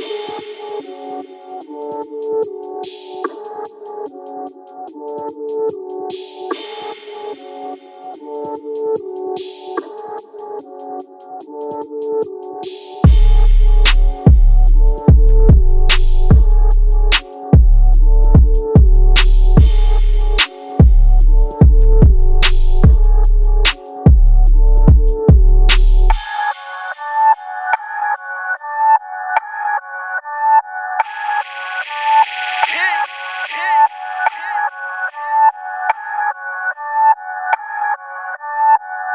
Yeah.